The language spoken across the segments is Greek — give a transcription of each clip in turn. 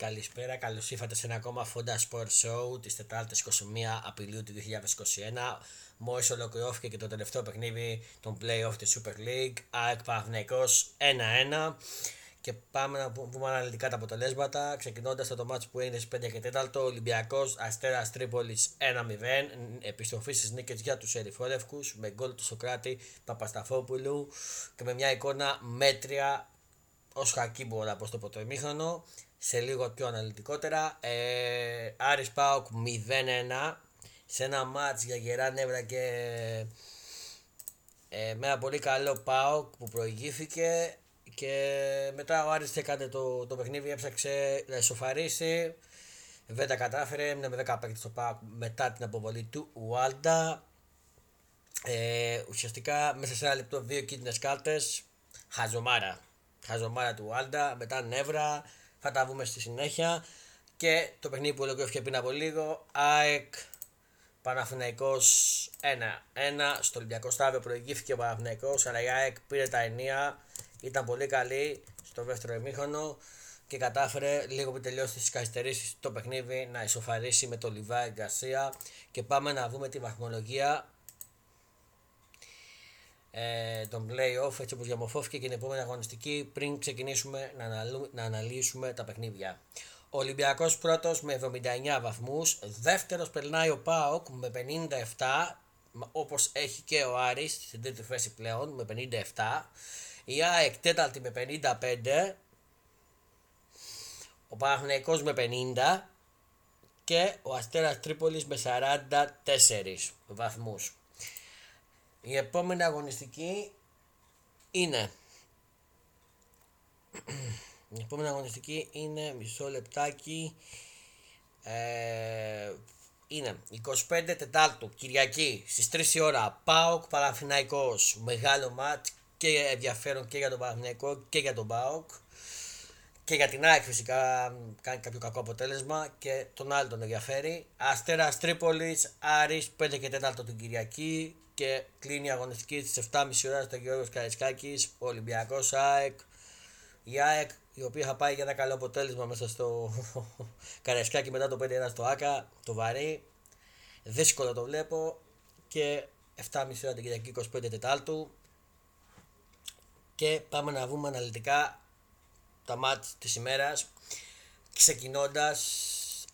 Καλησπέρα, καλώς ήρθατε σε ένα ακόμα Fonda Sport Show της Τετάρτης 21 Απριλίου του 2021. Μόλις ολοκληρώθηκε και το τελευταίο παιχνίδι των play-off της Super League, ΑΕΚ Παναθηναϊκός 1-1. Και πάμε να πούμε αναλυτικά τα αποτελέσματα. Ξεκινώντας από το μάτσο που έγινε στις 5 και 4, Ολυμπιακός Αστέρας Τρίπολης 1-0. Επιστροφή στις νίκες για τους Ερυθρόλευκους με γκολ του Σοκράτη Παπασταφόπουλου και με μια εικόνα μέτρια ως χακί μπορώ να πω στο πρώτο ημίχρονο. Σε λίγο πιο αναλυτικότερα. Ε, Άρης Πάοκ 0-1 σε ένα μάτς για γερά νεύρα και ε, με ένα πολύ καλό Πάοκ που προηγήθηκε και μετά ο Άρης έκανε το, το παιχνίδι, έψαξε να ισοφαρίσει. Δεν τα κατάφερε, έμεινε με 10 παίκτες στο ΠΑΟΚ μετά την αποβολή του Ουάλντα. Ε, ουσιαστικά μέσα σε ένα λεπτό δύο κίτρινες κάρτες, χαζομάρα. Χαζομάρα του Ουάλντα, μετά νεύρα, θα τα βούμε στη συνέχεια. Και το παιχνίδι που ολοκληρώθηκε πριν από λίγο, ΑΕΚ Παναθηναϊκός 1-1 στο Ολυμπιακό Στάδιο προηγήθηκε ο Παναθηναϊκός αλλά η ΑΕΚ πήρε τα ενία. Ήταν πολύ καλή στο δεύτερο ημίχρονο και κατάφερε λίγο που τελειώσει τις καθυστερήσεις το παιχνίδι να ισοφαρίσει με το Λιβάη Γκαρσία. Και πάμε να δούμε τη βαθμολογία ε, των play-off έτσι όπως διαμορφώθηκε και την επόμενη αγωνιστική πριν ξεκινήσουμε να, να αναλύσουμε τα παιχνίδια. Ο Ολυμπιακός πρώτος με 79 βαθμούς, δεύτερος περνάει ο ΠΑΟΚ με 57 όπως έχει και ο Άρης στην τρίτη θέση πλέον με 57 η ΑΕΚ τέταρτη με 55, ο Παναθηναϊκός με 50 και ο Αστέρας Τρίπολης με 44 βαθμούς. Η επόμενη αγωνιστική είναι η επόμενη αγωνιστική είναι μισό λεπτάκι. Ε, είναι 25 Τετάρτου Κυριακή στις 3 η ώρα. ΠΑΟΚ Παραφυναϊκός μεγάλο μάτς και ενδιαφέρον και για τον Παναθηναϊκό και για τον ΠΑΟΚ. Και για την ΑΕΚ φυσικά κάνει κάποιο κακό αποτέλεσμα και τον άλλο τον ενδιαφέρει. Αστέρας Τρίπολης, Άρης 5 και 4 την Κυριακή και κλείνει η αγωνιστική στις 7.30 ώρα στο Γιώργος Καρισκάκης, ο Ολυμπιακός ΑΕΚ. Η ΑΕΚ η οποία θα πάει για ένα καλό αποτέλεσμα μέσα στο Καρισκάκη μετά το 5-1 στο ΑΚΑ, το βαρύ. Δύσκολο το βλέπω και 7.30 ώρα την Κυριακή 25 Τετάλτου και πάμε να δούμε αναλυτικά τα μάτς της ημέρας ξεκινώντας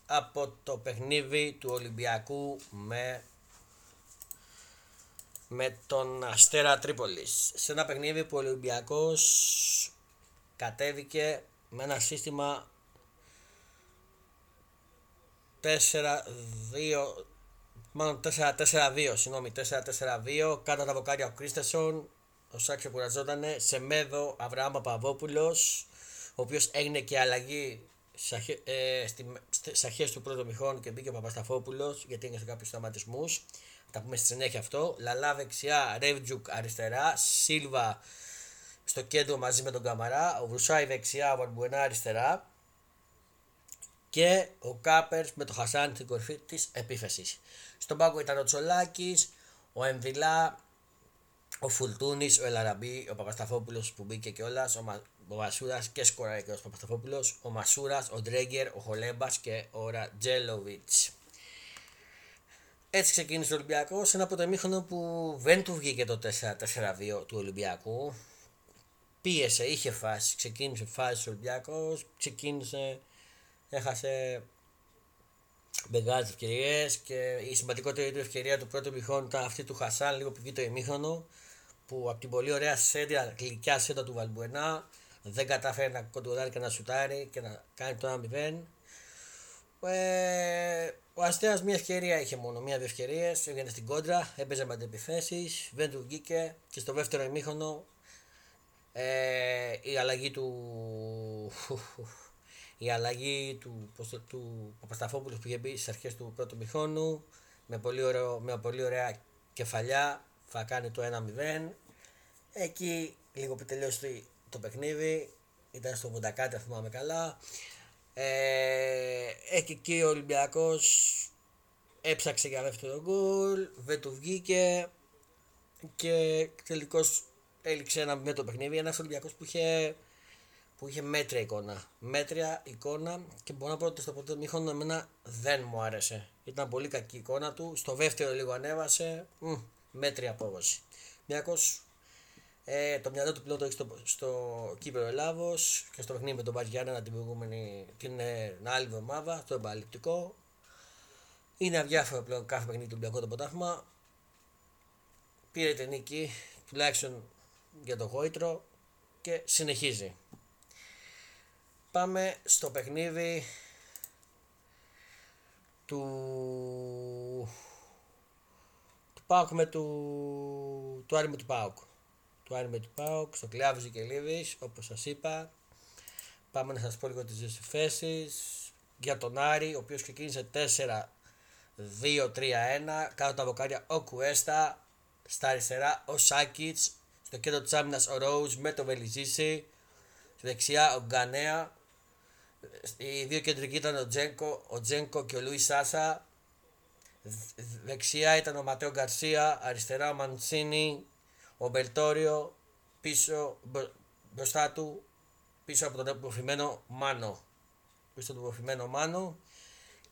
από το παιχνίδι του Ολυμπιακού με, με τον Αστέρα Τρίπολης. Σε ένα παιχνίδι που ο Ολυμπιακός κατέβηκε με ένα σύστημα 4-2 μάλλον 4-4-2 συγγνώμη 4-4-2 κάτω τα βοκάρια ο Κρίστεσον ο Σάξο κουραζόταν σε μέδο Αβραάμ Παπαδόπουλος, ο οποίος έγινε και αλλαγή στις αρχές του πρώτου μηχών και μπήκε ο Παπασταφόπουλος γιατί έγινε σε κάποιους σταματισμούς. Τα πούμε στη συνέχεια αυτό. Λαλά δεξιά, Ρεύτζουκ αριστερά, Σίλβα στο κέντρο μαζί με τον Καμαρά, ο Βρουσάη δεξιά, ο Βαρμπουενά αριστερά και ο Κάπερς με το Χασάν στην κορφή της επίθεσης. Στον πάγκο ήταν ο Τσολάκης, ο Εμβιλά, ο Φουλτούνης, ο Ελαραμπή, ο Παπασταφόπουλος που μπήκε κιόλας, ο, Μα, ο Μασούρας και σκοράει και ο Παπασταφόπουλο, ο Μασούρας, ο Ντρέγκερ, ο Χολέμπας και ο Ρατζέλοβιτ. Έτσι ξεκίνησε ο Ολυμπιακός σε ένα πρωτομήχρονο που δεν του βγήκε το 4-4-2 του Ολυμπιακού. Πίεσε, είχε φάση, ξεκίνησε φάση ο Ολυμπιακός, ξεκίνησε, έχασε μεγάλες ευκαιρίες και η σημαντικότερη του ευκαιρία του πρώτου μηχόνου ήταν αυτή του Χασάν, λίγο πριν το ημίχρονο που από την πολύ ωραία σέντρα, γλυκιά σέντρα του Βαλμπουενά δεν κατάφερε να κοντρολάρει και να σουτάρει και να κάνει το 1-0. Ε, ο Αστέρας μια ευκαιρία είχε μόνο, μία δύο ευκαιρίες. Έβγαινε στην κόντρα, έπαιζε με αντεπιθέσεις, δεν του βγήκε και στο δεύτερο ημίχρονο ε, η αλλαγή του. Η αλλαγή του, του, του Παπασταφόπουλου που είχε μπει στις αρχές του πρώτου μηχόνου με πολύ, ωραίο, με πολύ ωραία κεφαλιά θα κάνει το 1-0. Εκεί λίγο που τελειώσει το παιχνίδι, ήταν στο 80 κάτι, θυμάμαι καλά. Ε, εκεί ο Ολυμπιακός έψαξε για δεύτερο γκολ, δεν του βγήκε και τελικώς έληξε ένα με το παιχνίδι. Ένας Ολυμπιακός που είχε που είχε μέτρια εικόνα. Μέτρια εικόνα και μπορώ να πω ότι στο πρώτο μήχρονο εμένα δεν μου άρεσε. Ήταν πολύ κακή η εικόνα του. Στο δεύτερο λίγο ανέβασε. Μ, μέτρια απόδοση. Μιακός ε, το μυαλό του πλέον το έχει στο, στο Κύπρο Ελλάδος και στο παιχνίδι με τον Μπαριάννα την προηγούμενη την, ε, την άλλη εβδομάδα, το επαληπτικό. Είναι αδιάφορο πλέον κάθε παιχνίδι του Ολυμπιακού το ποτάθμα. Πήρε την νίκη, τουλάχιστον για το γόητρο και συνεχίζει. Πάμε στο παιχνίδι του, του Πάουκ με του, του Άρη με του Πάουκ. Του Άρη με του Πάουκ, στο Κλειάβης και Λίβης, όπως σας είπα. Πάμε να σας πω λίγο τις δύο Για τον Άρη, ο οποίος ξεκίνησε 4-2-3-1. Κάτω τα βοκάρια ο Κουέστα. Στα αριστερά ο Σάκητς. Στο κέντρο της άμυνας ο Ρόουζ με το Βελιζίση. Στη δεξιά ο Γκανέα. Οι δύο κεντρικοί ήταν ο Τζένκο, ο Τζένκο και ο Λουίς Σάσα. Δεξιά ήταν ο Ματέο Γκαρσία, αριστερά ο Μανσίνη, ο Μπελτόριο, πίσω μπροστά του, πίσω από τον υποφημένο Μάνο. Πίσω από τον υποφημένο Μάνο.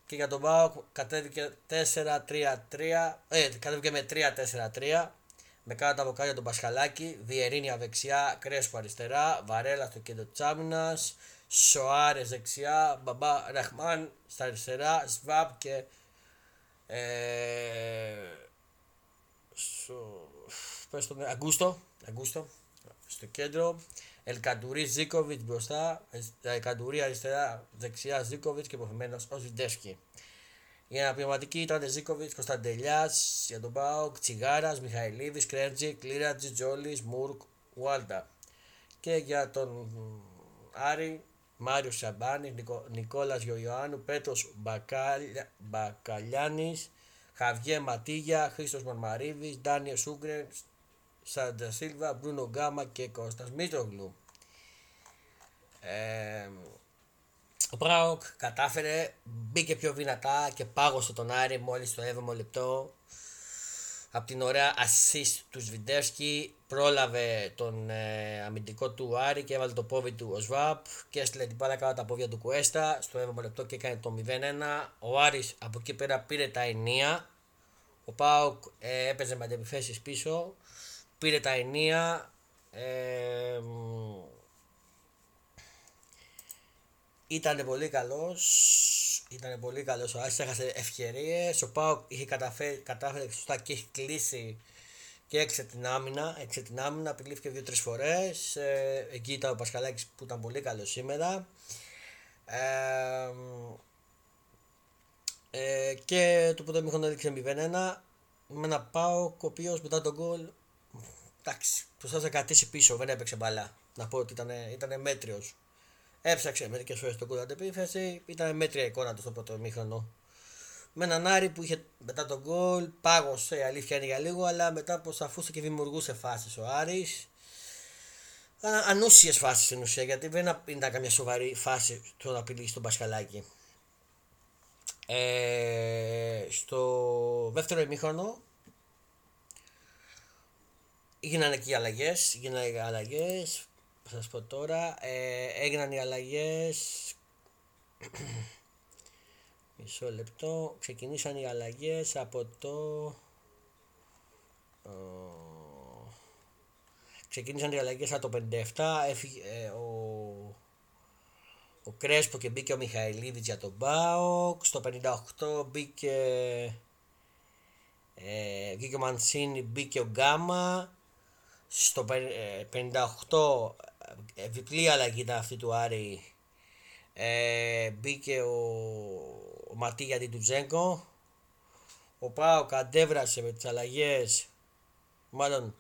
Και για τον Πάο κατέβηκε 4-3-3, ε, κατέβηκε με 3-4-3 με κάτω τα βοκάλια τον Πασχαλάκη, Διερήνια δεξιά, Κρέσπο αριστερά, Βαρέλα στο κέντρο της άμυνας, Σοάρες δεξιά, Μπαμπά Ραχμάν στα αριστερά, Σβάπ και. Ε, στο, πες τον, Αγκούστο, Αγκούστο στο κέντρο. Ελκαντουρί Ζίκοβιτ μπροστά, Ελκαντουρί αριστερά, δεξιά Ζίκοβιτ και υποφημένο ο Βιντέσκι. Η αναπληρωματική ήταν Ζήκοβιτς, Κωνσταντελιάς, για τον Πάοκ, Τσιγάρας, Μιχαηλίδης, Κρέντζι, Κλήρατζι, Τζόλης, Μουρκ, Βάλτα. Και για τον Άρη, Μάριος Σαμπάνης, Νικο, Νικόλας Γιωιωάννου, Πέτρος Μπακαλιάνη, Χαβιέ Ματίγια, Χρήστος Μαρμαρίδης, Ντάνιε Σούγκρεν, Σάντα Σίλβα, Μπρούνο Γκάμα και Κώστας Μίτρογλου. Ε, ο Μπράουκ κατάφερε, μπήκε πιο δυνατά και πάγωσε τον Άρη μόλις το 7ο λεπτό. Από την ωραία assist του Σβιντέρσκι πρόλαβε τον ε, αμυντικό του Άρη και έβαλε το πόδι του ο Σβάπ και έστειλε την πάρα κάτω τα πόδια του Κουέστα στο 7ο λεπτό και έκανε το 0-1. Ο Άρης από εκεί πέρα πήρε τα ενία. Ο Πάουκ ε, έπαιζε με αντιπιθέσεις πίσω. Πήρε τα ενία. Ε, ήταν πολύ καλός. Ήταν πολύ καλός ο Άσης, έχασε ευκαιρίες. Ο Πάοκ είχε καταφέρει, κατάφερε σωστά και έχει κλείσει και έξε την άμυνα. Έξε την άμυνα, απειλήθηκε δύο-τρεις φορές. Ε, εκεί ήταν ο Πασχαλάκης που ήταν πολύ καλός σήμερα. Ε, ε, και το πρώτο μήχρονο έδειξε 0-1 με ένα Πάοκ ο οποίος μετά τον γκολ εντάξει, προσπάθησε να κρατήσει πίσω, δεν έπαιξε μπαλά. Να πω ότι ήταν, ήταν μέτριος. Έψαξε μερικές φορές τον κούρα επίθεση. Ήταν μέτρια εικόνα του στο πρώτο μήχρονο. Με έναν Άρη που είχε μετά τον γκολ, πάγωσε η αλήθεια είναι για λίγο, αλλά μετά προσπαθούσε και δημιουργούσε φάσεις ο Άρης. Ανούσιες φάσεις στην ουσία, γιατί δεν ήταν καμιά σοβαρή φάση του να απειλήσει τον Πασχαλάκη. Ε, στο δεύτερο ημίχρονο έγιναν εκεί οι αλλαγές. Έγιναν οι αλλαγές θα σας πω τώρα, ε, έγιναν οι αλλαγές, μισό λεπτό, ξεκινήσαν οι αλλαγές από το... Ε, ξεκίνησαν οι αλλαγές από το 57, έφυγε, ε, ο, ο Κρέσπο και μπήκε ο Μιχαηλίδης για τον Μπάοκ, στο 58 μπήκε, ε, βγήκε ο Μανσίνη, μπήκε ο Γκάμα, στο 58 ε, διπλή αλλαγή ήταν αυτή του Άρη. Ε, μπήκε ο, ο Ματίγια Τιτουτζέγκο. Ο Πάο κατέβρασε με τις αλλαγές, μάλλον,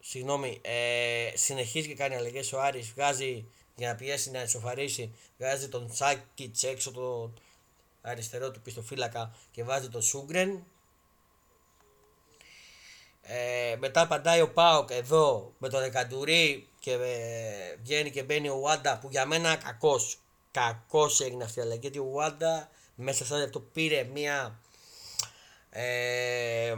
συγγνώμη, ε, συνεχίζει και κάνει αλλαγές ο Άρης, βγάζει για να πιέσει να ισοφαρίσει, βγάζει τον Σάκη έξω το αριστερό του πιστοφύλακα και βάζει τον Σούγκρεν ε, μετά απαντάει ο Πάοκ εδώ με τον Εκαντουρί και ε, βγαίνει και μπαίνει ο Βάντα που για μένα κακός. Κακός έγινε αυτή η αλλαγή γιατί ο Βάντα μέσα σε αυτό πήρε μια ε,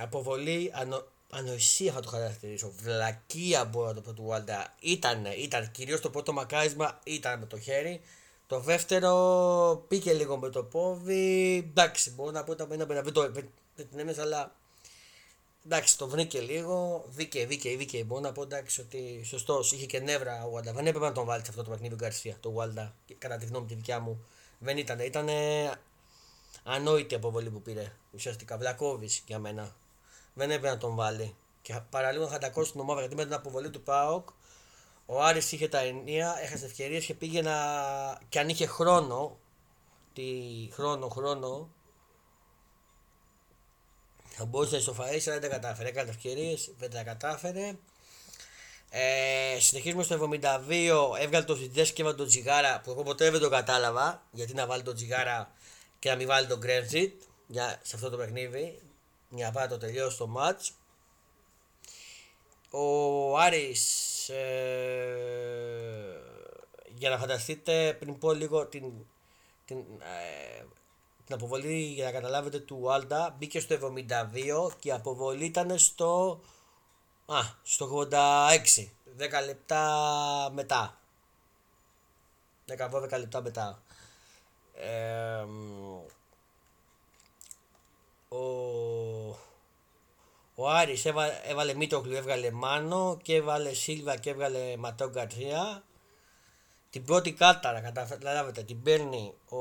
αποβολή ανο, ανοησία θα το χαρακτηρίσω. Βλακεία μπορώ να το πω του Βάλτα. Ήταν, ήταν κυρίως το πρώτο μακάρισμα ήταν με το χέρι. Το δεύτερο πήγε λίγο με το πόδι. Εντάξει, μπορώ να πω ότι ήταν ένα δεν την έμεσα, αλλά εντάξει, το βρήκε λίγο. Δίκαιη, δίκαιη, δίκαιη. Μπορώ να πω εντάξει ότι σωστός είχε και νεύρα ο Βάλτα. Δεν έπρεπε να τον βάλει σε αυτό το παιχνίδι Γκαρσία, το Βάλτα, κατά τη γνώμη τη δικιά μου. Δεν ήταν. Ήταν ανόητη αποβολή που πήρε ουσιαστικά. Βλακόβης για μένα δεν έπρεπε να τον βάλει. Και παραλίγο θα τα κόσει την ομάδα γιατί με την αποβολή του Πάοκ ο Άρης είχε τα ενία, έχασε ευκαιρίες και πήγε να. και αν είχε χρόνο, τι χρόνο, χρόνο, θα μπορούσε να ισοφαρίσει, αλλά δεν τα κατάφερε. Έκανε ευκαιρίες, δεν τα κατάφερε. Ε, συνεχίζουμε στο 72, έβγαλε το Ζιντές και έβαλε τον Τζιγάρα που εγώ ποτέ δεν το κατάλαβα. Γιατί να βάλει τον Τζιγάρα και να μην βάλει τον Γκρέντζιτ σε αυτό το παιχνίδι για να πάει το τελειώσει το match. Ο Άρης ε, για να φανταστείτε πριν πω λίγο την, την, ε, την αποβολή για να καταλάβετε του Άλντα. Μπήκε στο 72 και η αποβολή ήταν στο, α, στο 86 10 λεπτά μετά. 10-12 λεπτά μετά. Ε, ο, ο Άρης έβα, έβαλε Μίτογλου, έβγαλε Μάνο και έβαλε Σίλβα και έβγαλε Ματέο Γκαρσία. Την πρώτη κάρτα, καταλάβετε, την παίρνει ο,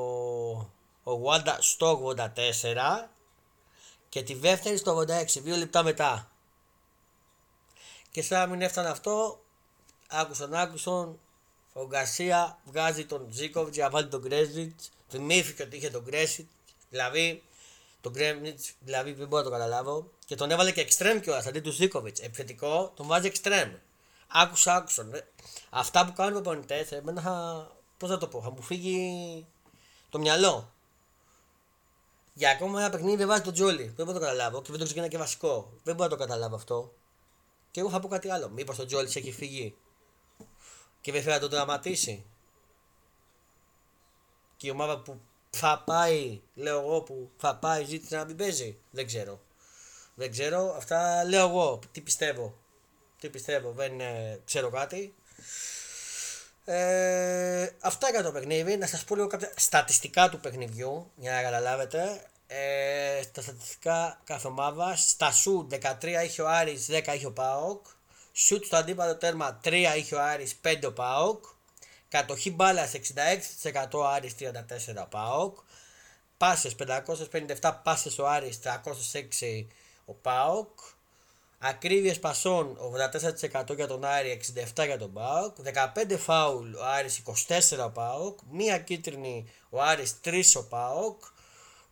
ο Γουάντα στο 84 και τη δεύτερη στο 86, δύο λεπτά μετά. Και σαν να μην έφτανε αυτό, άκουσαν, άκουσαν, ο Γκαρσία βγάζει τον Ζίκοβιτ για να βάλει τον Γκρέζιτ. Θυμήθηκε ότι είχε τον Γκρέζιτ. Δηλαδή τον Γκρέμιτ, δηλαδή δεν μπορώ να το καταλάβω. Και τον έβαλε και εξτρέμ κιόλας αντί του Ζήκοβιτ. Επιθετικό, τον βάζει εξτρέμ. Άκουσα, άκουσα. Αυτά που κάνουν οι προπονητέ, εμένα θα. Πώς θα το πω, θα μου φύγει το μυαλό. Για ακόμα ένα παιχνίδι δεν βάζει τον Τζόλι. Δεν μπορώ να το καταλάβω και δεν το ξεκινάει και βασικό. Δεν μπορώ να το καταλάβω αυτό. Και εγώ θα πω κάτι άλλο. Μήπως το Τζόλι έχει φύγει και δεν θέλει να το δραματίσει. Και η ομάδα που θα πάει, λέω εγώ που θα πάει, ζήτησε να μην παίζει. Δεν ξέρω. Δεν ξέρω, αυτά λέω εγώ. Τι πιστεύω. Τι πιστεύω, δεν ε, ξέρω κάτι. Ε, αυτά για το παιχνίδι. Να σας πω λίγο κάποια στατιστικά του παιχνιδιού για να καταλάβετε. Ε, στα στατιστικά κάθε ομάδα. Στα σου 13 είχε ο Άρης, 10 είχε ο ΠΑΟΚ. Σουτ στο αντίπαλο τέρμα 3 είχε ο Άρης, 5 ο ΠΑΟΚ. Κατοχή μπάλας 66% Άρης 34 ΠΑΟΚ. Πάσες 557 πάσες ο Άρης 306 ο ΠΑΟΚ. Ακρίβειες πασών 84% για τον Άρη 67 για τον ΠΑΟΚ. 15 φάουλ ο Άρης 24 ο ΠΑΟΚ. Μία κίτρινη ο Άρης 3 ο ΠΑΟΚ.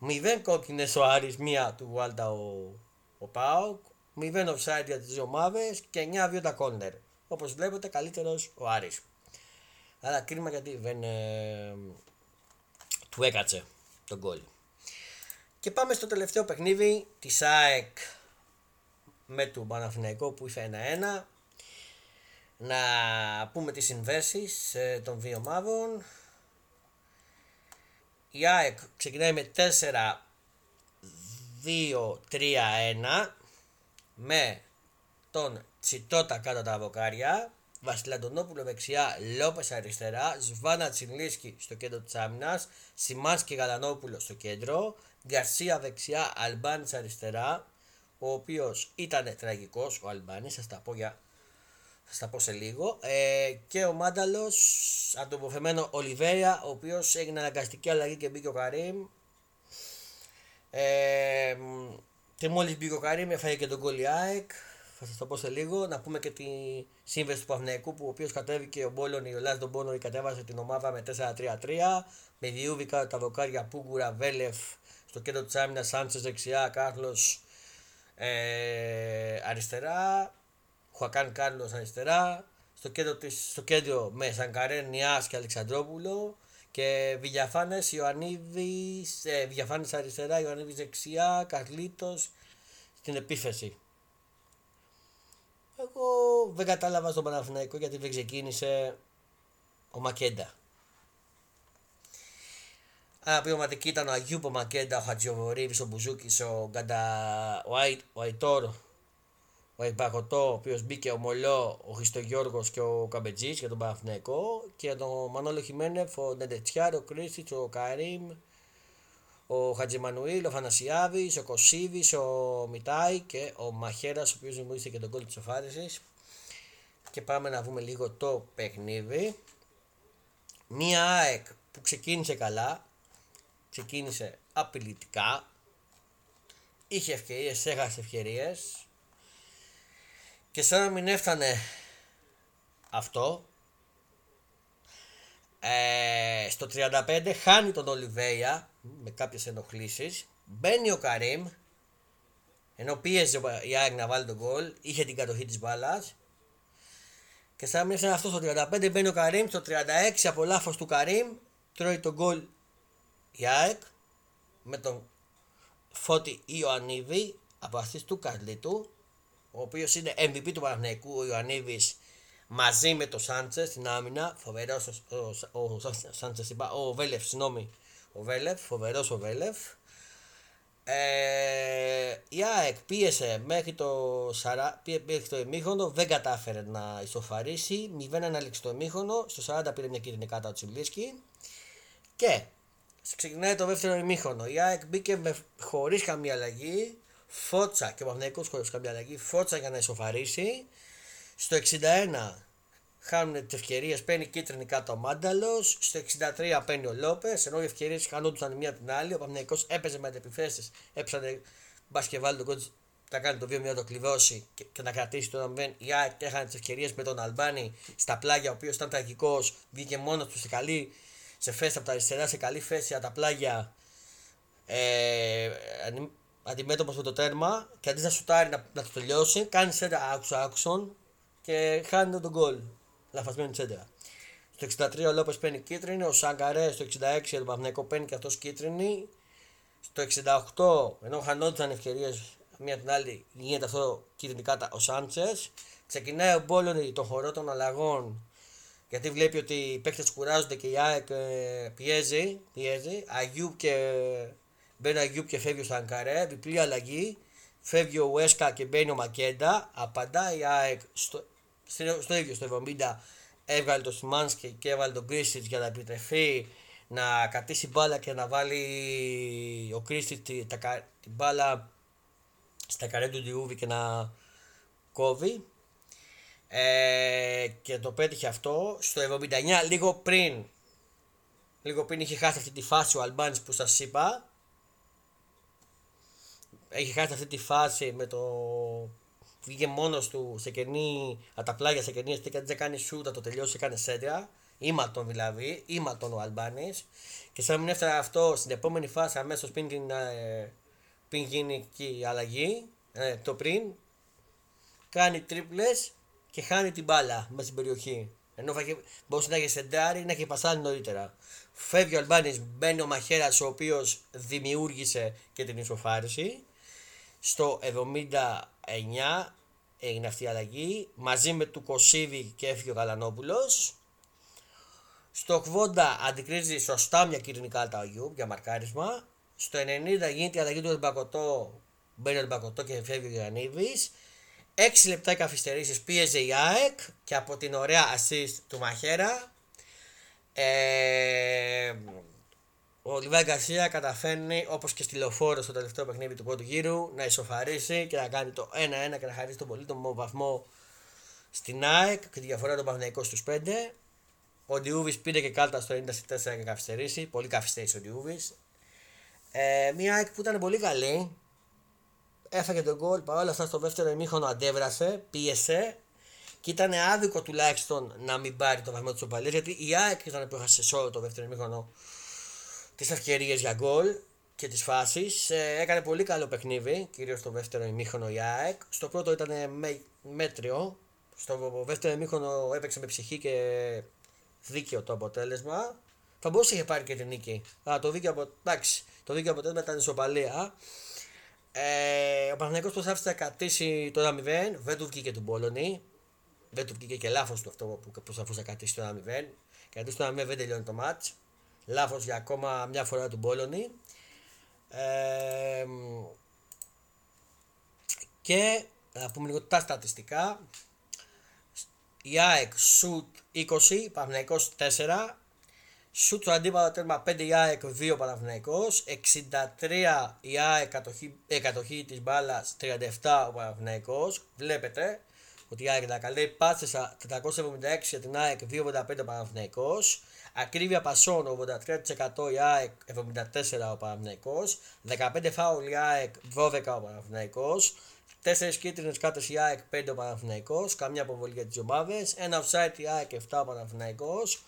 0 κόκκινες ο Άρης, μία του Βάλτα ο, ο ΠΑΟΚ. 0 offside για τις δύο ομάδες και 9 βίωτα κόντερ. Όπως βλέπετε καλύτερος ο Άρης. Αλλά κρίμα γιατί δεν ε, του έκατσε τον γκολ. Και πάμε στο τελευταίο παιχνίδι της ΑΕΚ με του Παναθηναϊκό που είχε 1-1. Να πούμε τις συνδέσεις ε, των δύο ομάδων. Η ΑΕΚ ξεκινάει με 4-2-3-1 με τον Τσιτότα κάτω τα βοκάρια Βασιλαντονόπουλο δεξιά, Λόπες αριστερά, Σβάνα Τσιλίσκι στο κέντρο της άμυνας, Σιμάνσκι Γαλανόπουλο στο κέντρο, Γκαρσία δεξιά, Αλμπάνης αριστερά, ο οποίος ήταν τραγικός ο Αλμπάνης, σας τα πω για. Θα τα πω σε λίγο. Ε, και ο Μάνταλος, αντοποθεμένο Ολιβέρια, ο οποίος έγινε αναγκαστική αλλαγή και μπήκε ο Καρύμ. Ε, και μόλις μπήκε ο Καρύμ, έφαγε και τον Κολιάεκ θα σας το πω σε λίγο. Να πούμε και τη σύμβεση του Παυναϊκού που ο οποίος κατέβηκε ο Μπόλων, ο Λάζ τον Μπόλων κατέβασε την ομάδα με 4-3-3. Με διούβικα τα δοκάρια Πούγκουρα, Βέλεφ στο κέντρο της άμυνας, Σάντσες δεξιά, Κάρλος ε, αριστερά. Χουακάν Κάρλος αριστερά. Στο κέντρο, της, στο κέντρο με Σανκαρέ, Νιάς και Αλεξανδρόπουλο. Και Βηγιαφάνες, Ιωαννίδης, ε, αριστερά, Ιωαννίδης δεξιά, Καρλίτος στην επίθεση. Εγώ δεν κατάλαβα στον Παναθηναϊκό γιατί δεν ξεκίνησε ο Μακέντα. Αγαπηματική ήταν ο Αγιούπο Μακέντα, ο Χατζιοβορύβης, ο Μπουζούκης, ο Γκαντα, ο, Αϊ, ο Αϊτόρ, ο Εκπαγωτό, ο οποίος μπήκε ο Μολό, ο Χριστογιώργος και ο Καμπετζής για τον Παναθηναϊκό και για τον Μανώλο Χιμένεφ, ο Νεντετσιάρ, ο Κρίστιτς, ο Καρύμ, ο Χατζημανουήλ, ο Φανασιάβη, ο Κωσίβη, ο Μιτάη και ο Μαχέρας, ο οποίος δημιούργησε και τον κόλπο της Οφάριση. Και πάμε να δούμε λίγο το παιχνίδι. Μία ΑΕΚ που ξεκίνησε καλά, ξεκίνησε απειλητικά, είχε ευκαιρίες, έχασε ευκαιρίες. Και σαν να μην έφτανε αυτό, ε, στο 35 χάνει τον Ολιβέια με κάποιες ενοχλήσεις, μπαίνει ο Καρύμ, ενώ πίεζε η ΑΕΚ να βάλει τον γκολ, είχε την κατοχή της μπάλας. Και σαν να μην έφτανε αυτό στο 35 μπαίνει ο Καρύμ, στο 36 από λάθος του Καρύμ τρώει τον γκολ η ΑΕΚ με τον Φώτη Ιωαννίδη από αυτή του Καρλίτου ο οποίος είναι MVP του Παναθηναϊκού ο Ιωαννίδης μαζί με τον Σάντσες στην άμυνα. Φοβερός ο, ο, ο, Σάντσες, είπα, ο Βέλεφ, συγγνώμη. Ο Βέλεφ, φοβερός ο Βέλεφ. Ε, η ΑΕΚ πίεσε μέχρι το, σαρα, μέχρι το ημίχρονο, δεν κατάφερε να ισοφαρίσει. 0 ανάληξη το ημίχρονο, στο 40 πήρε μια κίτρινη κάρτα ο Τσιλίσκι. Και ξεκινάει το δεύτερο ημίχρονο. Η ΑΕΚ μπήκε με, χωρίς καμία αλλαγή Φώτσα και ο Παναγενικό χωρίς καμία αλλαγή. Φώτσα για να ισοφαρίσει. Στο 61 χάνουν τις ευκαιρίες, παίρνει κίτρινη κάτω ο Μάνταλος. Στο 63 παίρνει ο Λόπες, ενώ οι ευκαιρίες χανόντουσαν μία την άλλη. Ο Παναγενικό έπαιζε με αντεπιθέσεις, έψανε μπας και βάλει τον κόντζ να κάνει το 2 να το κλειδώσει και, και να κρατήσει το 1 Η ΑΕΚ έχανε τις ευκαιρίες με τον Αλμπάνη στα πλάγια, ο οποίος ήταν τραγικός, βγήκε μόνος του σε καλή σε φέστα από τα αριστερά, σε καλή θέση από τα πλάγια. Ε, αντιμέτωπος με το τέρμα και αντί να σουτάρει να, να το τελειώσει, κάνει σέντρα άξο άξον και χάνει τον γκολ. Λαφασμένη τσέντρα. Στο 63 ο Λόπες παίρνει κίτρινη, ο Σαγκαρέ στο 66 ο Παυναϊκό παίρνει και αυτός κίτρινη. Στο 68 ενώ χανόντουσαν ευκαιρίες μία την άλλη γίνεται αυτό κίτρινη κάτα ο Σάντσες. Ξεκινάει ο Μπόλωνη τον χορό των αλλαγών γιατί βλέπει ότι οι παίκτες κουράζονται και η ΑΕΚ ε, πιέζει, πιέζει. Αγίου και Μπαίνει ο Αγιούπ και φεύγει ο Σανκαρέ. Διπλή αλλαγή. Φεύγει ο Βέσκα και μπαίνει ο Μακέντα. Απαντάει η ΑΕΚ στο, στο ίδιο στο 70. Έβγαλε το Σιμάνσκι και έβαλε τον Κρίστιτς για να επιτρεφεί να κατήσει μπάλα και να βάλει ο Κρίστιτς την, την μπάλα στα καρέ του Διούβη και να κόβει. Ε, και το πέτυχε αυτό. Στο 79 λίγο πριν λίγο πριν είχε χάσει αυτή τη φάση ο Αλμπάνης που σας είπα έχει χάσει αυτή τη φάση με το. Βγήκε μόνος του σε κενή, από τα πλάγια σε κενή και δεν κάνει σούτα, το τελειώσει, έκανε σέντρα. Ήματον δηλαδή, ήματον ο Αλμπάνης. Και σαν να μην έφτανε αυτό στην επόμενη φάση, αμέσως πριν, την, ε, πριν γίνει η αλλαγή, ε, το πριν, κάνει τρίπλες και χάνει την μπάλα μέσα στην περιοχή. Ενώ μπορούσε να έχει σεντάρει ή να έχει πασάλει νωρίτερα. Φεύγει ο Αλμπάνης, μπαίνει ο Μαχαίρας ο οποίος δημιούργησε και την ισοφάριση. Στο 79 έγινε αυτή η αλλαγή μαζί με του Κωσίβη και έφυγε ο Γαλανόπουλος. Στο 80 αντικρίζει σωστά μια κίτρινη κάρτα ο Γιούμπ για μαρκάρισμα. Στο 90 γίνεται η αλλαγή του Ερμπακοτό, μπαίνει ο Ερμπακοτό και φεύγει ο Γιαννίδης. 6 λεπτά καθυστερήσεις πίεζε η ΑΕΚ και από την ωραία assist του Μαχέρα ε, ο Λιβάη Γκαρσία καταφέρνει όπως και στη λεωφόρο στο τελευταίο παιχνίδι του πρώτου γύρου να ισοφαρίσει και να κάνει το 1-1 και να χαρίσει τον πολύτιμο βαθμό στην ΑΕΚ και τη διαφορά των Παναγικών στους 5. Ο Ντιούβης πήρε και κάλτα στο 94 και καθυστερήσει. Πολύ καθυστέρησε ο Ντιούβης. Ε, μια ΑΕΚ που ήταν πολύ καλή. Έφαγε τον γκολ. Παρ' όλα αυτά στο δεύτερο ημίχρονο αντέβρασε, πίεσε και ήταν άδικο τουλάχιστον να μην πάρει το βαθμό της οπαλία γιατί η ΑΕΚ ήταν που έχασε σε όλο το δεύτερο ημίχρονο τις ευκαιρίες για γκολ και τις φάσεις. Ε, έκανε πολύ καλό παιχνίδι, κυρίως στο δεύτερο ημίχρονο η ΑΕΚ. Στο πρώτο ήταν με, μέτριο. Στο δεύτερο ημίχρονο έπαιξε με ψυχή και δίκαιο το αποτέλεσμα. Θα μπορούσε να πάρει και την νίκη. Α, το δίκαιο, απο... Εντάξει, το δίκαιο αποτέλεσμα ήταν ισοπαλία. Ε, ο Παναγενικό προσπάθησε να κρατήσει το 1-0, δεν του βγήκε του Μπόλωνη. Δεν του βγήκε και λάθος του αυτό που προσπαθούσε να κρατήσει το 1-0. Γιατί το 1-0 δεν τελειώνει το match. Λάθος για ακόμα μια φορά του Μπόλωνη. Ε, και να πούμε λίγο τα στατιστικά. Η ΑΕΚ σουτ 20, Παναθηναϊκός 4, Σουτ στο αντίπαλο τέρμα 5 η ΑΕΚ 2 Παναθηναϊκός 63 η ΑΕΚ κατοχή, ε, κατοχή της μπάλας 37 ο Παναθηναϊκός. Βλέπετε ότι η ΑΕΚ τα καλή πάτσε 476 για την ΑΕΚ 2,85 ο Παναθηναϊκός. Ακρίβεια πασών 83% η ΑΕΚ 74 ο Παναθηναϊκός. 15 φάουλ η ΑΕΚ 12 ο Παναθηναϊκός. 4 κίτρινες κάρτες η ΑΕΚ 5 ο Παναθηναϊκός. Καμιά αποβολή για τις ομάδες. Ένα offside η ΑΕΚ 7 ο Παναθηναϊκός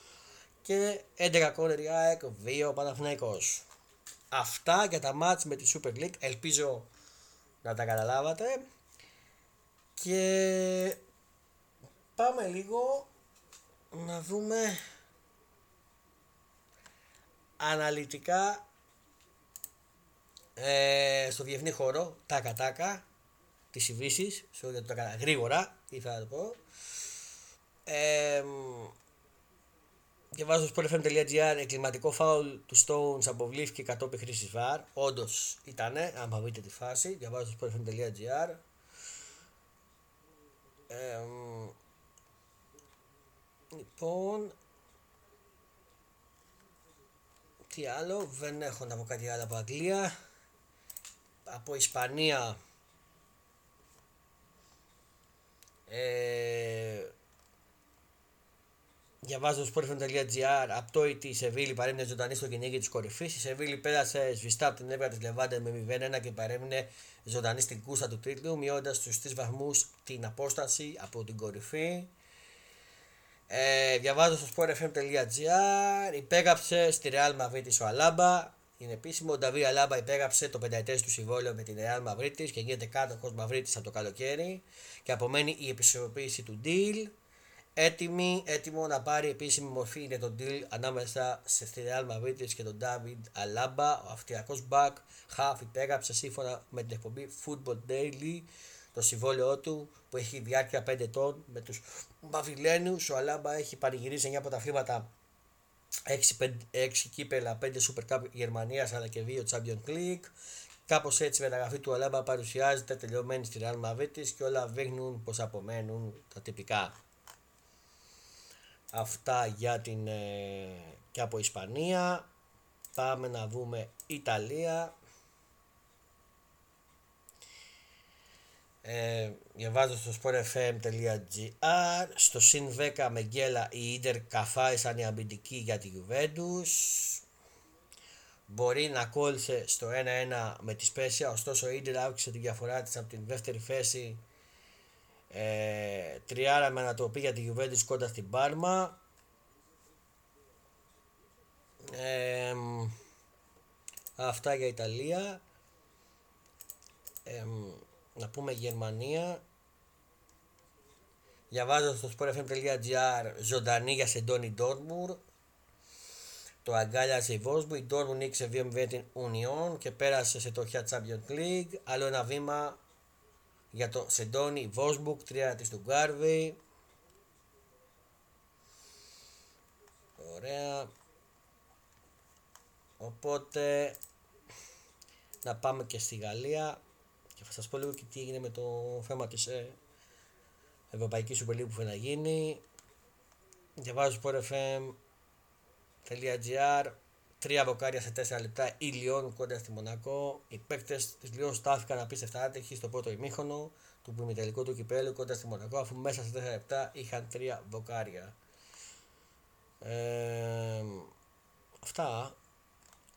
και 11 κόρνερ η ΑΕΚ 2 ο Παναθηναϊκός. Αυτά για τα μάτς με τη Super League. Ελπίζω να τα καταλάβατε. Και πάμε λίγο να δούμε αναλυτικά ε, στο διεθνή χώρο, τάκα τάκα, τις ειδήσεις, σε το έκανα γρήγορα, ήθελα να το πω. Ε, Διαβάζω στο sportfm.gr εγκληματικό φάουλ του Stones αποβλήθηκε κατόπιν χρήσης VAR. Όντως ήταν, άμα δείτε τη φάση. Διαβάζω στο sportfm.gr. Ε, λοιπόν, τι άλλο, δεν έχω να πω κάτι άλλο από Αγγλία. Από Ισπανία ε, Διαβάζω στο sportfm.gr από το η Σεβίλη παρέμεινε ζωντανή στο κυνήγι της κορυφής. Η Σεβίλη πέρασε σβηστά από την έδρα της Λεβάντε με 0-1 και παρέμεινε ζωντανή στην κούστα του τίτλου, μειώντας στους 3 βαθμούς την απόσταση από την κορυφή. Ε, διαβάζω στο sportfm.gr υπέγραψε στη Real Madrid ο Αλάμπα. Είναι επίσημο. Ο Νταβί Αλάμπα υπέγραψε το πενταετές του συμβόλαιο με την Real Madrid και γίνεται κάτοχος Madrid από το καλοκαίρι και απομένει η επισορροπήση του deal έτοιμη, έτοιμο να πάρει επίσημη μορφή είναι το deal ανάμεσα σε στη Real Madrid και τον David Alaba. Ο Αυστριακός back half υπέγραψε σύμφωνα με την εκπομπή Football Daily το συμβόλαιό του που έχει διάρκεια 5 ετών με τους Μαβιλένιους. Ο Αλάμπα έχει πανηγυρίσει 9 από τα χρήματα 6, 6 κύπελα, 5 Super Cup Γερμανίας αλλά και 2 Champions League. Κάπως έτσι η μεταγραφή του Αλάμπα παρουσιάζεται τελειωμένη στη Real Madrid και όλα δείχνουν πως απομένουν τα τυπικά. Αυτά για την ε, και από Ισπανία. Πάμε να δούμε Ιταλία. Ε, διαβάζω στο sportfm.gr στο συν 10 με γκέλα η Ίντερ καφάρισαν οι αμυντικοί για τη Juventus μπορεί να κόλλησε στο 1-1 με τη Σπέσια ωστόσο η Ίντερ αύξησε τη διαφορά της από την δεύτερη θέση ε, τριάρα με ανατροπή για τη Juventus κοντά στην Πάρμα. Ε, αυτά για Ιταλία. Ε, να πούμε Γερμανία. Διαβάζω στο sportfm.gr ζωντανή για Σεντόνι Ντόρμουρ. Το αγκάλιασε η Βόσμπου. Η Ντόρμουρ νίκησε 2-0 την Union και πέρασε σε το Champions League. Άλλο ένα βήμα για το Σεντόνι Βόσμπουκ, 3 της του Γκάρβι. Ωραία. Οπότε να πάμε και στη Γαλλία και θα σας πω λίγο και τι έγινε με το θέμα της ε, Ευρωπαϊκής Super που φαίνεται να γίνει. Διαβάζω sportfm.gr Τρία βοκάρια σε 4 λεπτά η Λιόν κοντά στη Μονακό. Οι παίκτες της Λιόν στάθηκαν απίστευτα άτυχοι στο πρώτο ημίχρονο του ημιτελικού του κυπέλου κοντά στη Μονακό, αφού μέσα σε 4 λεπτά είχαν τρία βοκάρια. Ε, αυτά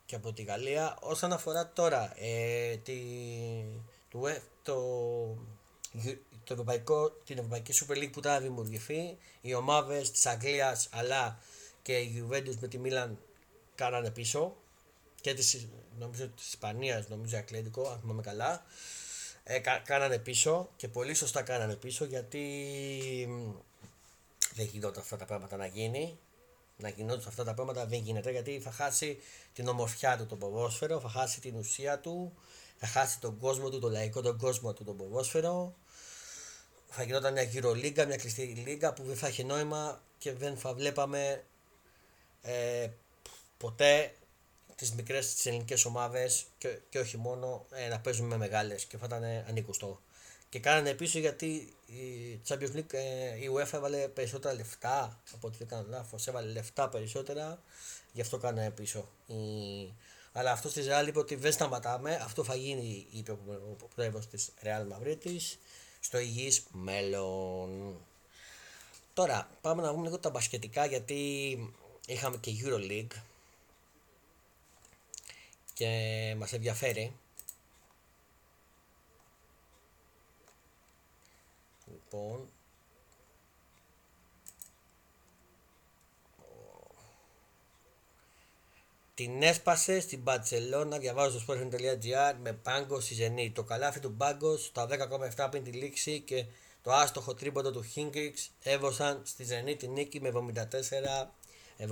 και από τη Γαλλία. Όσον αφορά τώρα ε, τη, το, το, το ευρωπαϊκό, την Ευρωπαϊκή Super League που θα δημιουργηθεί, οι ομάδες της Αγγλίας αλλά και η Juventus με τη Μίλαν κάνανε πίσω και της, νομίζω της Ισπανίας, νομίζω Ακλέντικο, αν θυμάμαι καλά, ε, κάνανε πίσω και πολύ σωστά κάνανε πίσω γιατί δεν γινόταν αυτά τα πράγματα να γίνει. Να γινόταν αυτά τα πράγματα δεν γίνεται γιατί θα χάσει την ομορφιά του το ποδόσφαιρο, θα χάσει την ουσία του, θα χάσει τον κόσμο του, τον λαϊκό τον κόσμο του το ποδόσφαιρο. Θα γινόταν μια γυρολίγκα, μια κλειστή λίγκα που δεν θα έχει νόημα και δεν θα βλέπαμε ε, ποτέ τις μικρές τις ελληνικές ομάδες και, και όχι μόνο ε, να παίζουμε με μεγάλες και θα ήταν ανήκουστο. Και κάνανε πίσω γιατί η Champions League ε, η UEFA έβαλε περισσότερα λεφτά από ό,τι δεν κάνω λάθος. Έβαλε λεφτά περισσότερα, γι' αυτό κάνανε πίσω. Η... Αλλά αυτό στη Real είπε ότι δεν σταματάμε. Αυτό θα γίνει, είπε ο πρόεδρος της Real Madrid στο υγιής μέλλον. Τώρα πάμε να δούμε λίγο τα μπασκετικά γιατί είχαμε και EuroLeague και μας ενδιαφέρει. Λοιπόν, την έσπασε στην Μπαρσελόνα, διαβάζω στο sport.gr με πάγκο στη Ζενή. Το καλάθι του πάγκο στα 10,7 πριν τη λήξη και το άστοχο τρίποντο του Χίνκριξ έβωσαν στη Ζενή τη νίκη με 74-76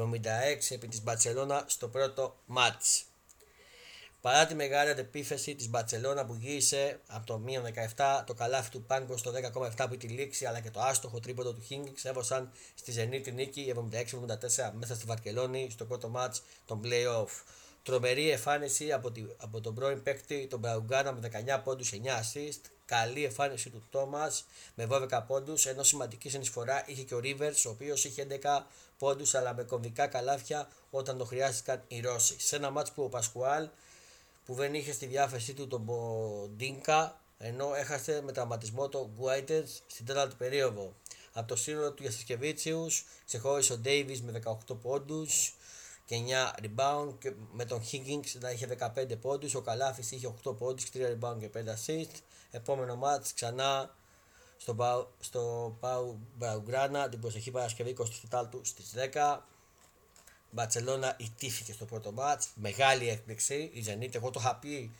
επί της Μπαρσελόνα στο πρώτο μάτς. Παρά τη μεγάλη αντεπίθεση της Μπαρσελόνα που γύρισε από το μείον 17, το καλάθι του Πάγκο στο 10,7 που τη λήξη αλλά και το άστοχο τρίποντο του Χίνγκ έβωσαν στη Ζενή τη νίκη 76-74 μέσα στη Βαρκελόνη στο πρώτο match των playoff. Τρομερή εμφάνιση από, τη, από τον πρώην παίκτη τον Μπραουγκάνα με 19 πόντους 9 assist. Καλή εμφάνιση του Τόμας με 12 πόντους. Ενώ σημαντική συνεισφορά είχε και ο Ρίβερ, ο οποίος είχε 11 πόντους αλλά με κομβικά καλάθια όταν το χρειάστηκαν οι Ρώσοι. Σε ένα μάτς που ο Πασκουάλ που δεν είχε στη διάθεσή του τον Μποντίνκα ενώ έχασε με τραυματισμό τον Γκουάιτερς στην τέταρτη περίοδο. Από το σύνολο του Γιασισκεβίτσιους ξεχώρισε ο Ντέιβις με 18 πόντους και 9 rebound και με τον Higgins να είχε 15 πόντους, ο Καλάφης είχε 8 πόντους, 3 rebound και 5 assist. Επόμενο μάτς ξανά στο, Παου, στο Παου Μπραουγκράνα την προσεχή Παρασκευή 24 στις 10 Μπαρσελόνα ιτήθηκε στο πρώτο μάτς. Μεγάλη έκπληξη. Η Zenit, εγώ το είχα πει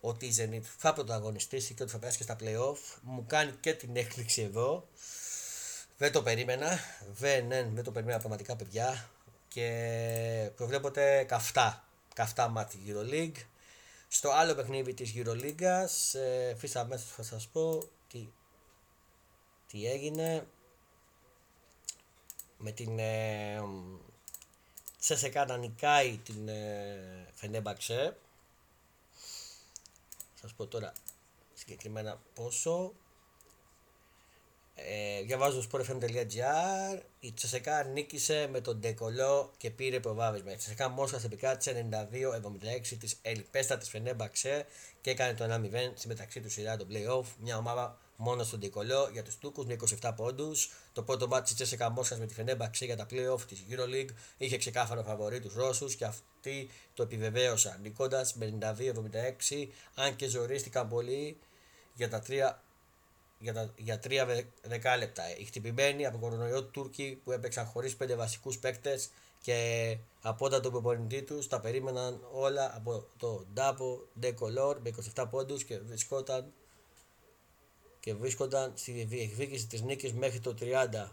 ότι η Zenit θα πρωταγωνιστήσει και ότι θα περάσει και στα playoff. Μου κάνει και την έκπληξη εδώ. Δεν το περίμενα. Δεν, ναι, δεν το περίμενα πραγματικά παιδιά. Και προβλέπονται καυτά. Καυτά μάτια EuroLeague. Στο άλλο παιχνίδι της EuroLeague, ε, φύσα αμέσως θα σας πω τι, τι έγινε με την ε, Τσέσεκα να νικάει την ε, Φενέμπαξε. Σας πω τώρα συγκεκριμένα πόσο. Ε, διαβάζω στο sportfm.gr η Τσεσεκά νίκησε με τον Ντεκολό και πήρε προβάδισμα. Η Τσεσεκά Μόσχα επικράτησε 92-76 της Ελπέστα της Φενέμπαξε και έκανε το 1-0 στη μεταξύ του σειρά το playoff. Μια ομάδα μόνο στον Τικολό για τους Τούρκους με 27 πόντους. Το πρώτο μάτι της Τσέσσεκα Μόσχας με τη Φενέμπαξε για τα playoff της Euroleague είχε ξεκάθαρο φαβορή τους Ρώσους και αυτοί το επιβεβαίωσαν. Νικώντας με 92-76, αν και ζορίστηκαν πολύ για τα τρία για, τα, για τρία δεκάλεπτα. Οι χτυπημένοι από κορονοϊό Τούρκοι που έπαιξαν χωρίς πέντε βασικούς παίκτες και από όταν τον προπονητή τους τα περίμεναν όλα από το Ντάπο Ντεκολόρ με 27 πόντους και βρισκόταν και βρίσκονταν στη διεκδίκηση της νίκης μέχρι το 30.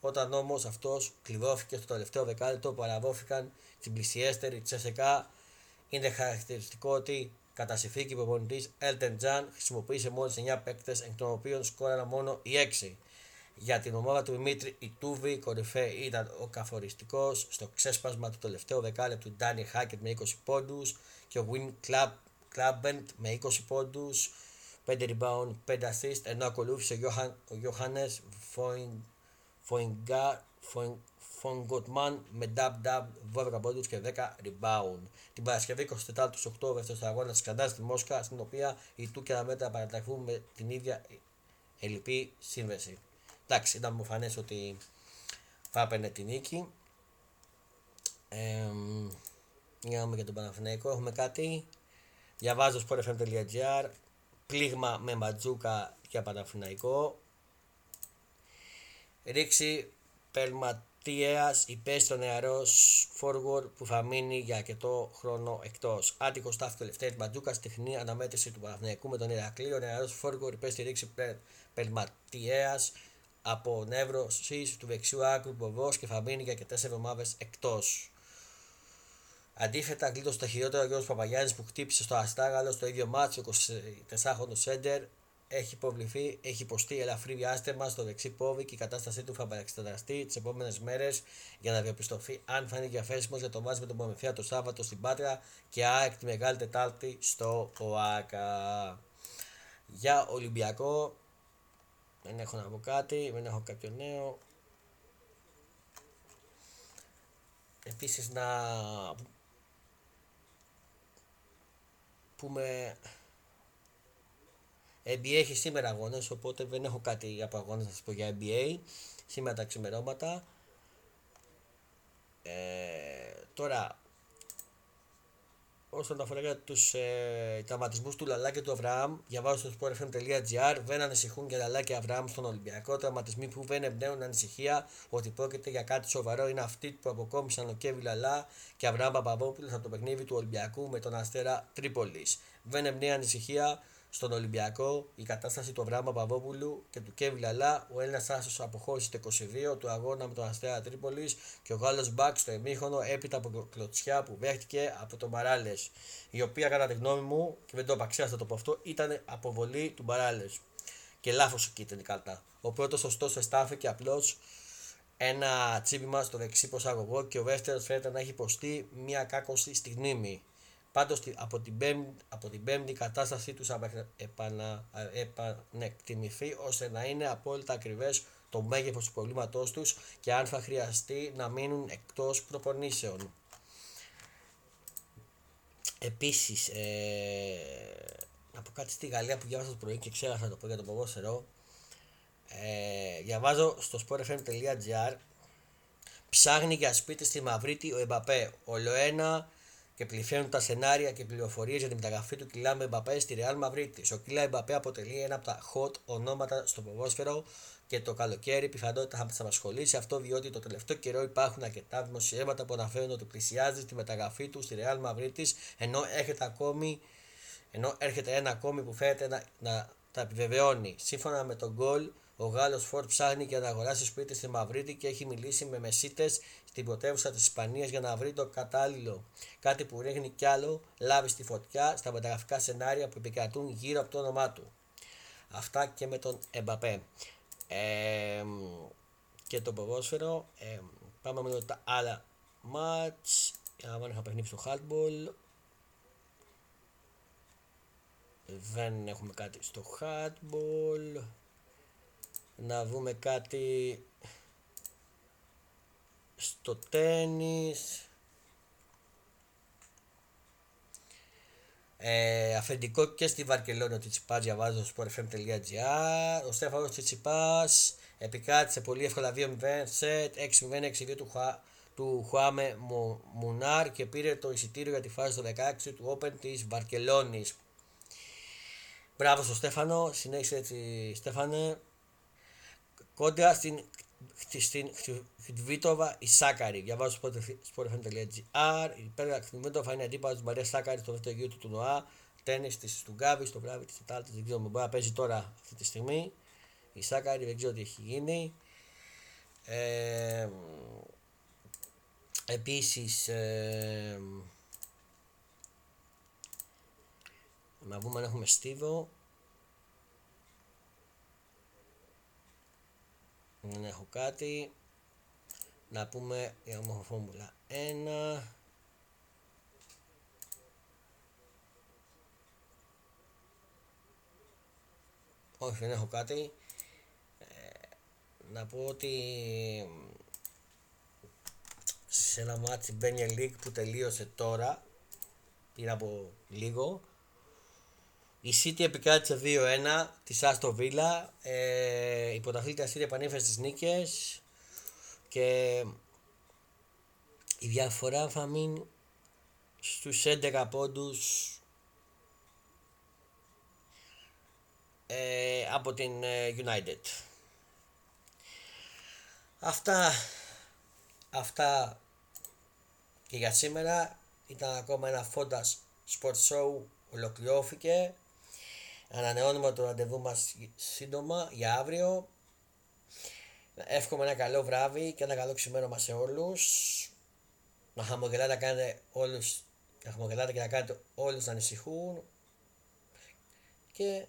Όταν όμως αυτός κλειδώθηκε στο τελευταίο δεκάλεπτο, παραδόθηκαν στην πλησιέστερη Τσεσεκά. Είναι χαρακτηριστικό ότι κατά συνθήκη προπονητή Elton Τζαν χρησιμοποίησε μόλις 9 παίκτες, εκ των οποίων σκόραραν μόνο οι 6. Για την ομάδα του Δημήτρη Ιτούβη, κορυφαία ήταν ο καθοριστικός στο ξέσπασμα του τελευταίου δεκάλεπτου Ντάνι Χάκετ με 20 πόντους και ο Win Club, με 20 πόντους. 5 rebound, 5 assist, ενώ ακολούθησε ο Γιώχανες Φονγκοτμάν με dub dub 12 πόντους και 10 rebound. Την Παρασκευή 24 του Οκτώβρης στο αγώνα της Καντά στη Μόσχα, στην οποία οι Τούκια και μέτρα παραταχθούν με την ίδια ελληπή σύνδεση. Εντάξει, ήταν μου φανές ότι θα έπαιρνε την νίκη. Ε, για να δούμε για τον Παναθηναϊκό. Έχουμε κάτι. Διαβάζω sportfm.gr πλήγμα με Ματζούκα για Παναφυναϊκό. Ρίξη Πελματίας υπέστη στο νεαρό forward που θα μείνει για αρκετό χρόνο εκτός. Άτυχος στάθηκε ο Λευτέρη Ματζούκα τεχνή αναμέτρηση του Παναθηναϊκού με τον Ηρακλή. Ο νεαρός forward υπέστη ρίξη Πελματία από νεύρο του δεξιού άκρου Μποβός και θα μείνει για αρκετές εβδομάδες εκτός. Αντίθετα, γλίτωσε το χειρότερο ο Γιώργο Παπαγιάννης που χτύπησε στο Αστάγαλο στο ίδιο μάτσο 24χρονο Σέντερ. Έχει υποβληθεί, έχει υποστεί ελαφρύ διάστημα στο δεξί πόδι και η κατάστασή του θα παραξεταστεί τις επόμενες μέρες για να διαπιστωθεί αν θα είναι διαθέσιμος για το μάτσο με τον Πομεθία το Σάββατο στην Πάτρα και ΑΕΚ τη Μεγάλη Τετάρτη στο ΟΑΚΑ. Για Ολυμπιακό δεν έχω να πω κάτι, δεν έχω κάποιο νέο. Επίσης να πούμε NBA έχει σήμερα αγώνες οπότε δεν έχω κάτι από αγώνες να σας πω για NBA σήμερα τα ξημερώματα. Ε, τώρα όσον αφορά για τους ε, τραυματισμού του Λαλά και του Αβραάμ, διαβάζω στο sportfm.gr. Δεν ανησυχούν για Λαλά και Αβραάμ στον Ολυμπιακό. Τραυματισμοί που δεν εμπνέουν ανησυχία ότι πρόκειται για κάτι σοβαρό είναι αυτοί που αποκόμισαν ο Κέβι Λαλά και Αβραάμ Παπαδόπουλος από το παιχνίδι του Ολυμπιακού με τον Αστέρα Τρίπολης. Δεν εμπνέει ανησυχία στον Ολυμπιακό η κατάσταση του Αβραάμ Παπαδόπουλου και του Κέβι Λαλά. Ο Έλληνας άσος αποχώρησε το 22 του αγώνα με τον Αστέρα Τρίπολης και ο Γάλλος Μπακ στο εμίχονο έπειτα από κλωτσιά που δέχτηκε από τον Μπαράλες. Η οποία κατά τη γνώμη μου, και δεν το απαξιάσατε το πω αυτό, ήταν αποβολή του Μπαράλες. Και λάθος εκεί ήταν η καρτά. Ο πρώτος ωστόσο εστάθηκε απλώς ένα τσίπημα στο δεξί προσαγωγό και ο δεύτερος φαίνεται να έχει υποστεί μια κάκωση στη γνήμη. Πάντως από την πέμπτη, από την πέμπτη κατάστασή τους επανεκτιμηθεί ώστε να είναι απόλυτα ακριβές το μέγεθος του προβλήματός τους και αν θα χρειαστεί να μείνουν εκτός προπονήσεων. Επίσης, ε, να πω κάτι στη Γαλλία που διάβασα το πρωί και ξέχασα το πω για το ποδόσφαιρο. Ε, διαβάζω στο sportfm.gr ψάχνει για σπίτι στη Μαυρίτη ο Εμπαπέ. Ολοένα και πληθαίνουν τα σενάρια και πληροφορίες για τη μεταγραφή του Κιλά Μπαπέ στη Real Madrid. Ο Κιλά Μπαπέ αποτελεί ένα από τα hot ονόματα στο ποδόσφαιρο και το καλοκαίρι πιθανότητα θα μας απασχολήσει αυτό διότι το τελευταίο καιρό υπάρχουν αρκετά δημοσιεύματα που αναφέρουν ότι πλησιάζει τη μεταγραφή του στη Real Madrid ενώ έρχεται ακόμη ενώ έρχεται ένα ακόμη που φαίνεται να, να τα επιβεβαιώνει. Σύμφωνα με τον γκολ, ο Γάλλος Φόρτ ψάχνει και να αγοράσει σπίτι στη Μαυρίτη και έχει μιλήσει με μεσίτες στην πρωτεύουσα της Ισπανίας για να βρει το κατάλληλο. Κάτι που ρίχνει κι άλλο λάβει στη φωτιά στα μεταγραφικά σενάρια που επικρατούν γύρω από το όνομά του. Αυτά και με τον Εμπαπέ. Ε, και το ποδόσφαιρο. Ε, πάμε με τα άλλα μάτς. Αν είχα παιχνίδι στο hardball. Δεν έχουμε κάτι στο hardball. Να δούμε κάτι στο τένις. Ε, αφεντικό και στη Βαρκελόνη ο Τσιτσιπάς διαβάζω στο sportfm.gr ο Στέφανος Τσιτσιπάς επικράτησε πολύ εύκολα 2-0 σετ 6-0 6-2 του, Χουά, του Χουάμε Μουνάρ και πήρε το εισιτήριο για τη φάση του 16 του Open της Βαρκελόνης. Μπράβο στο Στέφανο, συνέχισε έτσι Στέφανε κόντρα στην στην Χτβίτοβα η Σάκαρη. Διαβάζω στο sportfm.gr. Η Πέργα Χτβίτοβα είναι αντίπαλος της Μαρίας Σάκαρης στο δεύτερο γύρο του τουρνουά. Τέννη της του Γκάβης, στο βράδυ της Τετάρτης. Δεν ξέρω, μπορεί να παίζει τώρα αυτή τη στιγμή. Η Σάκαρη δεν ξέρω τι έχει γίνει. Ε, επίσης ε, να δούμε αν έχουμε στίβο δεν έχω κάτι. Να πούμε η ομοφόρμουλα 1 όχι δεν έχω κάτι. Ε, να πω ότι σε ένα ματς Premier League που τελείωσε τώρα πριν από λίγο η City επικράτησε 2-1 της Άστον Βίλα. Ε, η πρωταθλήτρια City επανέφερε στις νίκες και η διαφορά θα μείνει στους 11 πόντους ε, από την ε, United. Αυτά, αυτά και για σήμερα ήταν ακόμα ένα φόντας sport show ολοκληρώθηκε Ανανεώνουμε το ραντεβού μας σύντομα για αύριο. Εύχομαι ένα καλό βράδυ και ένα καλό ξημέρωμα σε όλους. Να χαμογελάτε, να κάνετε όλους, να χαμογελάτε και να κάνετε όλους να ανησυχούν. Και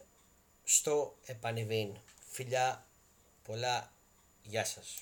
στο επανειδήν. Φιλιά πολλά. Γεια σας.